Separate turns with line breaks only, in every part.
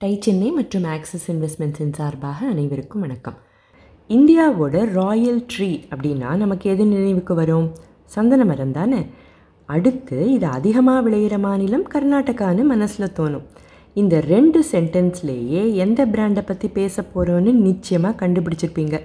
Tie Chennai மற்றும் axis இன்வெஸ்ட்மெண்ட்ஸின் சார்பாக அனைவருக்கும் வணக்கம். இந்தியாவோட ராயல் ட்ரீ அப்படின்னா நமக்கு எது நினைவுக்கு வரும்? சந்தன மரம் தானே? அடுத்து இது அதிகமாக விளையிற மாநிலம் கர்நாடகான்னு மனசில் தோணும். இந்த ரெண்டு சென்டென்ஸ்லேயே எந்த பிராண்டை பற்றி பேச போகிறோன்னு நிச்சயமாக கண்டுபிடிச்சிருப்பீங்க.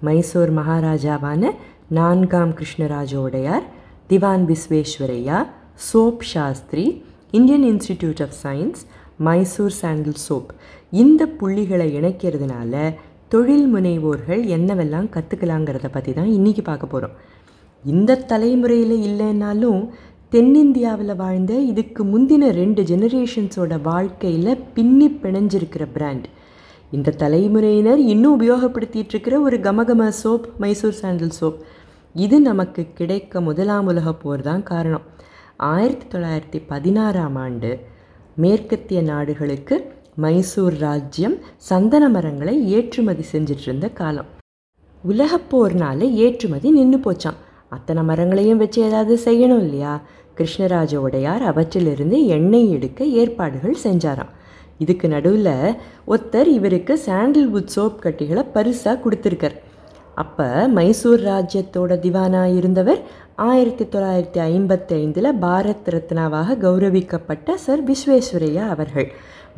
மைசூர் மகாராஜாவான நான்காம் கிருஷ்ணராஜோடையார் திவான் Visvesvaraya soap Shastri Indian Institute of Science Mysore sandal soap இந்த புள்ளிகளை இணைக்கிறதுனால தொழில் முனைவோர்கள் என்னவெல்லாம் கற்றுக்கலாங்கிறத பற்றி தான் இன்றைக்கி பார்க்க போகிறோம் இந்த தலைமுறையில் இல்லைன்னாலும் தென்னிந்தியாவில் வாழ்ந்த இதுக்கு முந்தின ரெண்டு ஜெனரேஷன்ஸோட வாழ்க்கையில் பின்னி பிணைஞ்சிருக்கிற பிராண்ட் இந்த தலைமுறையினர் இன்னும் உபயோகப்படுத்திட்டு இருக்கிற ஒரு கமகம சோப் மைசூர் சாண்டில் சோப் இது நமக்கு கிடைக்க முதலாம் உலக போர் தான் காரணம். ஆயிரத்தி தொள்ளாயிரத்தி பதினாறாம் ஆண்டு மேற்கத்திய நாடுகளுக்கு மைசூர் ராஜ்யம் சந்தன மரங்களை ஏற்றுமதி செஞ்சிட்ருந்த காலம். உலகப்போர்னால ஏற்றுமதி நின்று போச்சான் அத்தனை மரங்களையும் வச்சு ஏதாவது செய்யணும் இல்லையா? கிருஷ்ணராஜ உடையார் அவற்றிலிருந்து எண்ணெய் எடுக்க ஏற்பாடுகள் செஞ்சாராம். இதுக்கு நடுவில் ஒருத்தர் இவருக்கு சாண்டில்வுட் சோப் கட்டிகளை பரிசாக கொடுத்துருக்கார். அப்போ மைசூர் ராஜ்யத்தோட திவானாக இருந்தவர் ஆயிரத்தி தொள்ளாயிரத்தி ஐம்பத்தி ஐந்தில் பாரத் ரத்னாவாக கௌரவிக்கப்பட்ட சர் விஸ்வேஸ்வரையா அவர்கள்.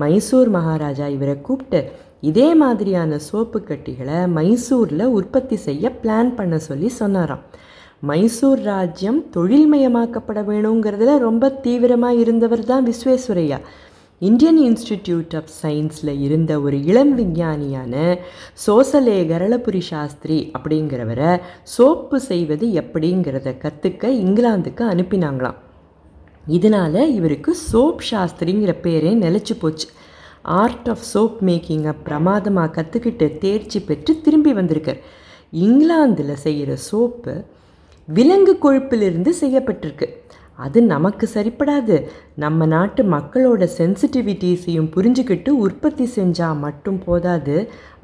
மைசூர் மகாராஜா இவரை கூப்பிட்டு இதே மாதிரியான சோப்பு கட்டிகளை மைசூரில் உற்பத்தி செய்ய பிளான் பண்ண சொல்லி சொன்னாராம். மைசூர் ராஜ்யம் தொழில்மயமாக்கப்பட வேணுங்கிறதுல ரொம்ப தீவிரமாக இருந்தவர் தான் விஸ்வேஸ்வரையா இந்தியன் இன்ஸ்டிடியூட் ஆஃப் சயின்ஸில் இருந்த ஒரு இளம் விஞ்ஞானியான சோசலே கரளபுரி சாஸ்திரி அப்படிங்கிறவரை சோப்பு செய்வது எப்படிங்கிறத கற்றுக்க இங்கிலாந்துக்கு அனுப்பினாங்களாம். இதனால் இவருக்கு சோப் சாஸ்திரிங்கிற பேரே நிலச்சி போச்சு. ஆர்ட் ஆஃப் சோப் மேக்கிங்கை பிரமாதமாக கற்றுக்கிட்டு தேர்ச்சி பெற்று திரும்பி வந்திருக்கார். இங்கிலாந்தில் செய்கிற சோப்பு விலங்கு கொழுப்பிலிருந்து செய்யப்பட்டிருக்கு. அது நமக்கு சரிப்படாது. நம்ம நாட்டு மக்களோட சென்சிட்டிவிட்டிஸையும் புரிஞ்சுக்கிட்டு உற்பத்தி செஞ்சால் மட்டும் போதாது.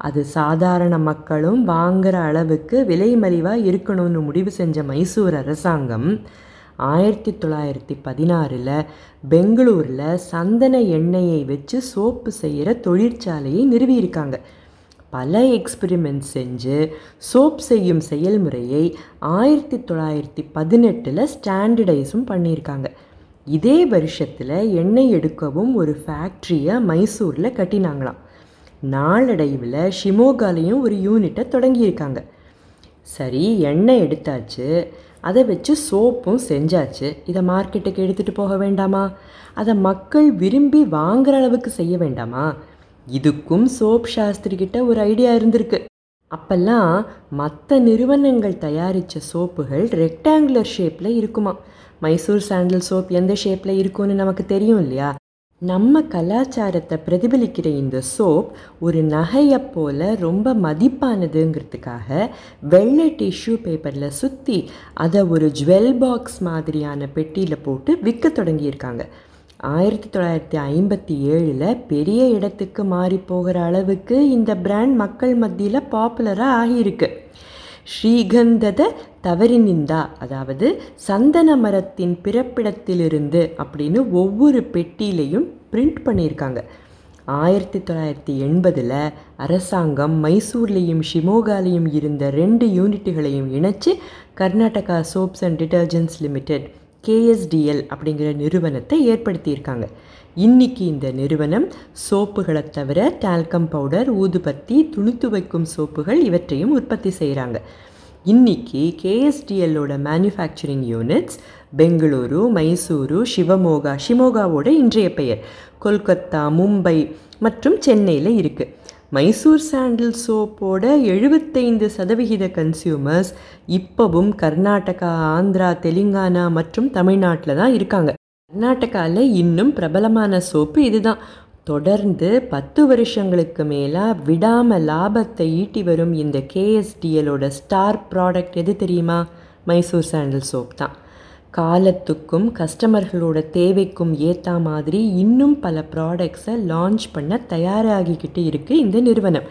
அது சாதாரண மக்களும் வாங்குகிற அளவுக்கு விலை மலிவாக இருக்கணும்னு முடிவு செஞ்ச மைசூர் அரசாங்கம் ஆயிரத்தி தொள்ளாயிரத்தி பதினாறில் பெங்களூரில் சந்தன எண்ணெயை வச்சு சோப்பு செய்கிற தொழிற்சாலையை நிறுவியிருக்காங்க. பல எக்ஸ்பிரிமெண்ட் செஞ்சு சோப் செய்யும் செயல்முறையை ஆயிரத்தி தொள்ளாயிரத்தி பதினெட்டில் ஸ்டாண்டர்டைஸும் பண்ணியிருக்காங்க. இதே வருஷத்தில் எண்ணெய் எடுக்கவும் ஒரு ஃபேக்ட்ரியை மைசூரில் கட்டினாங்களாம். நாளடைவில் ஷிமோகாலையும் ஒரு யூனிட்டை தொடங்கியிருக்காங்க. சரி எண்ணெய் எடுத்தாச்சு அதை வச்சு சோப்பும் செஞ்சாச்சு இதை மார்க்கெட்டுக்கு எடுத்துகிட்டு போக வேண்டாமா? அதை மக்கள் விரும்பி வாங்குற அளவுக்கு செய்ய வேண்டாமா? இதுக்கும் சோப் சாஸ்திரி கிட்ட ஒரு ஐடியா இருந்திருக்கு. அப்பெல்லாம் மற்ற நிறுவனங்கள் தயாரித்த சோப்புகள் ரெக்டாங்குலர் ஷேப்பில் இருக்குமா மைசூர் சாண்டில் சோப் எந்த ஷேப்பில் இருக்கும்னு நமக்கு தெரியும் இல்லையா? நம்ம கலாச்சாரத்தை பிரதிபலிக்கிற இந்த சோப் ஒரு நகையை போல் ரொம்ப மதிப்பானதுங்கிறதுக்காக வெள்ளை டிஷ்யூ பேப்பரில் சுற்றி அதை ஒரு ஜுவல் பாக்ஸ் மாதிரியான பெட்டியில் போட்டு விற்க தொடங்கியிருக்காங்க. ஆயிரத்தி தொள்ளாயிரத்தி ஐம்பத்தி ஏழில் பெரிய இடத்துக்கு மாறி போகிற அளவுக்கு இந்த பிராண்ட் மக்கள் மத்தியில் பாப்புலராக ஆகியிருக்கு. ஸ்ரீகந்தத தவறினிந்தா அதாவது சந்தன மரத்தின் பிறப்பிடத்திலிருந்து அப்படின்னு ஒவ்வொரு பெட்டியிலையும் பிரிண்ட் பண்ணியிருக்காங்க. ஆயிரத்தி தொள்ளாயிரத்தி எண்பதில் அரசாங்கம் மைசூர்லேயும் ஷிமோகாலையும் இருந்த ரெண்டு யூனிட்டுகளையும் இணைச்சி Karnataka soaps and detergents limited KSDL அப்படிங்கிற நிறுவனத்தை ஏற்படுத்தியிருக்காங்க. இன்னைக்கு இந்த நிறுவனம் சோப்புகளை தவிர டால்கம் பவுடர் ஊதுபத்தி துணி துவைக்கும் சோப்புகள் இவற்றையும் உற்பத்தி செய்கிறாங்க. இன்னைக்கு கேஎஸ்டிஎல்லோட மேனுஃபேக்சரிங் யூனிட்ஸ் பெங்களூரு மைசூரு சிவமோகா ஷிமோகாவோட இன்றைய பெயர். கொல்கத்தா மும்பை மற்றும் சென்னையில் இருக்குது மைசூர் சாண்டில் சோப்போட எழுபத்தைந்து சதவிகித கன்சியூமர்ஸ் இப்போவும் கர்நாடகா ஆந்திரா தெலுங்கானா மற்றும் தமிழ்நாட்டில் தான் இருக்காங்க. கர்நாடகாவில் இன்னும் பிரபலமான சோப்பு இதுதான். தொடர்ந்து பத்து வருஷங்களுக்கு மேலாக விடாமல் லாபத்தை ஈட்டி வரும் இந்த கேஎஸ்டிஎலோட ஸ்டார் ப்ராடக்ட் எது தெரியுமா? மைசூர் சாண்டில் சோப் தான். காலத்துக்கும் கஸ்டமர்களோட தேவைக்கும் ஏற்ற மாதிரி இன்னும் பல ப்ராடக்ட்ஸை லான்ச் பண்ண தயாராகிக்கிட்டு இருக்குது இந்த நிறுவனம்.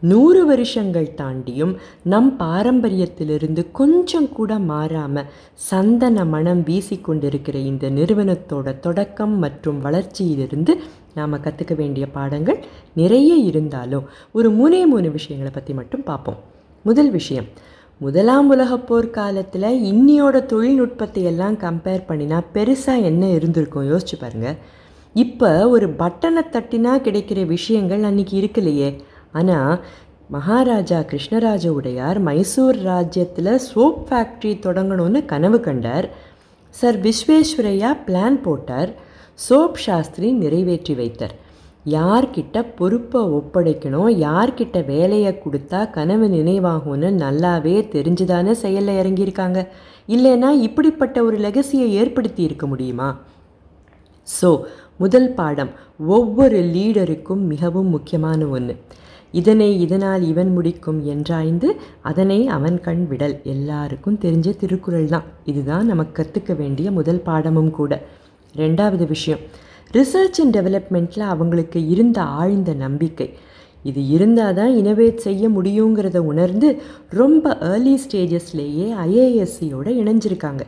நூறு வருஷங்கள் தாண்டியும் நம் பாரம்பரியத்திலிருந்து கொஞ்சம் கூட மாறாமல் சந்தன மனம் வீசிக்கொண்டிருக்கிற இந்த நிறுவனத்தோட தொடக்கம் மற்றும் வளர்ச்சியிலிருந்து நாம் கற்றுக்க வேண்டிய பாடங்கள் நிறைய இருந்தாலும் ஒரு மூணே மூணு விஷயங்களை பற்றி மட்டும் பார்ப்போம். முதல் விஷயம் முதலாம் உலகப் போர் காலத்தில் இன்னியோட தொழில்நுட்பத்தை எல்லாம் கம்பேர் பண்ணினா பெருசாக என்ன இருந்திருக்கும்? யோசிச்சு பாருங்கள் இப்போ ஒரு பட்டனை தட்டினா கிடைக்கிற விஷயங்கள் அன்றைக்கி இருக்கலையே. ஆனால் மகாராஜா கிருஷ்ணராஜ உடையார் மைசூர் ராஜ்யத்தில் சோப் ஃபேக்ட்ரி தொடங்கணும்னு கனவு கண்டார். சர் விஸ்வேஸ்வரையா பிளான் போட்டார். சோப் சாஸ்திரி நிறைவேற்றி வைத்தார். யார்கிட்ட பொறுப்பை ஒப்படைக்கணும் யார்கிட்ட வேலையை கொடுத்தா கனவு நினைவாகும்னு நல்லாவே தெரிஞ்சுதானே செயலில் இறங்கியிருக்காங்க. இல்லைன்னா இப்படிப்பட்ட ஒரு லெகசியை ஏற்படுத்தி இருக்க முடியுமா? ஸோ முதல் பாடம் ஒவ்வொரு லீடருக்கும் மிகவும் முக்கியமான ஒன்று இதனை இதனால் இவன் முடிக்கும் என்றாய்ந்து அதனை அவன் கண் விடல். எல்லாருக்கும் தெரிஞ்ச திருக்குறள் தான் இதுதான் நமக்கு கற்றுக்க வேண்டிய முதல் பாடமும் கூட. ரெண்டாவது விஷயம் ரிசர்ச் அண்ட் டெவலப்மெண்ட்டில் அவங்களுக்கு இருந்த ஆழ்ந்த நம்பிக்கை. இது இருந்தால் தான் இனோவேட் செய்ய முடியுங்கிறத உணர்ந்து ரொம்ப ஏர்லி ஸ்டேஜஸ்லேயே ஐஏஎஸ்சியோடு இணைஞ்சிருக்காங்க.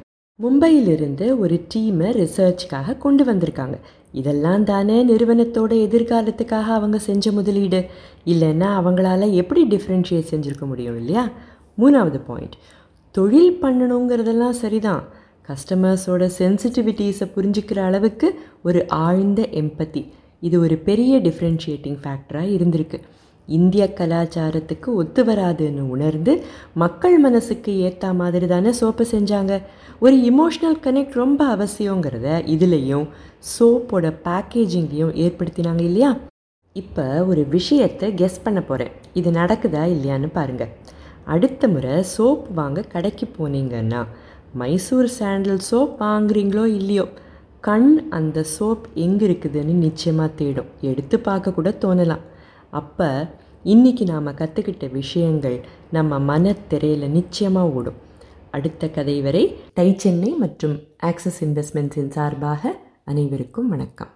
மும்பையிலிருந்து ஒரு டீமை ரிசர்ச்க்காக கொண்டு வந்திருக்காங்க. இதெல்லாம் தானே நிறுவனத்தோட எதிர்காலத்துக்காக அவங்க செஞ்ச முதலீடு? இல்லைன்னா அவங்களால எப்படி டிஃப்ரென்ஷியேட் செஞ்சுருக்க முடியும் இல்லையா? மூணாவது பாயிண்ட் தொழில் பண்ணணுங்கிறதெல்லாம் சரிதான். கஸ்டமர்ஸோட சென்சிட்டிவிட்டிஸை புரிஞ்சுக்கிற அளவுக்கு ஒரு ஆழ்ந்த எம்பத்தி இது ஒரு பெரிய டிஃப்ரென்ஷியேட்டிங் ஃபேக்டராக இருந்திருக்கு. இந்திய கலாச்சாரத்துக்கு ஒத்து வராதுன்னு உணர்ந்து மக்கள் மனசுக்கு ஏற்ற மாதிரி தானே சோப்பை செஞ்சாங்க. ஒரு இமோஷ்னல் கனெக்ட் ரொம்ப அவசியங்கிறத இதுலேயும் சோப்போட பேக்கேஜிங்லேயும் ஏற்படுத்தினாங்க இல்லையா? இப்போ ஒரு விஷயத்தை கெஸ் பண்ண போகிறேன் இது நடக்குதா இல்லையான்னு பாருங்கள் அடுத்த முறை சோப் வாங்க கடைக்கு போனீங்கன்னா மைசூர் சாண்டல் சோப் வாங்குறீங்களோ இல்லையோ கண் அந்த சோப் எங்கே இருக்குதுன்னு நிச்சயமாக தேடும். எடுத்து பார்க்க கூட தோணலாம். அப்போ இன்றைக்கி நாம் கற்றுக்கிட்ட விஷயங்கள் நம்ம மனத்திரையில் நிச்சயமாக ஓடும். அடுத்த கதை வரை டை சென்னை மற்றும் ஆக்சிஸ் இன்வெஸ்ட்மெண்ட்ஸின் சார்பாக அனைவருக்கும் வணக்கம்.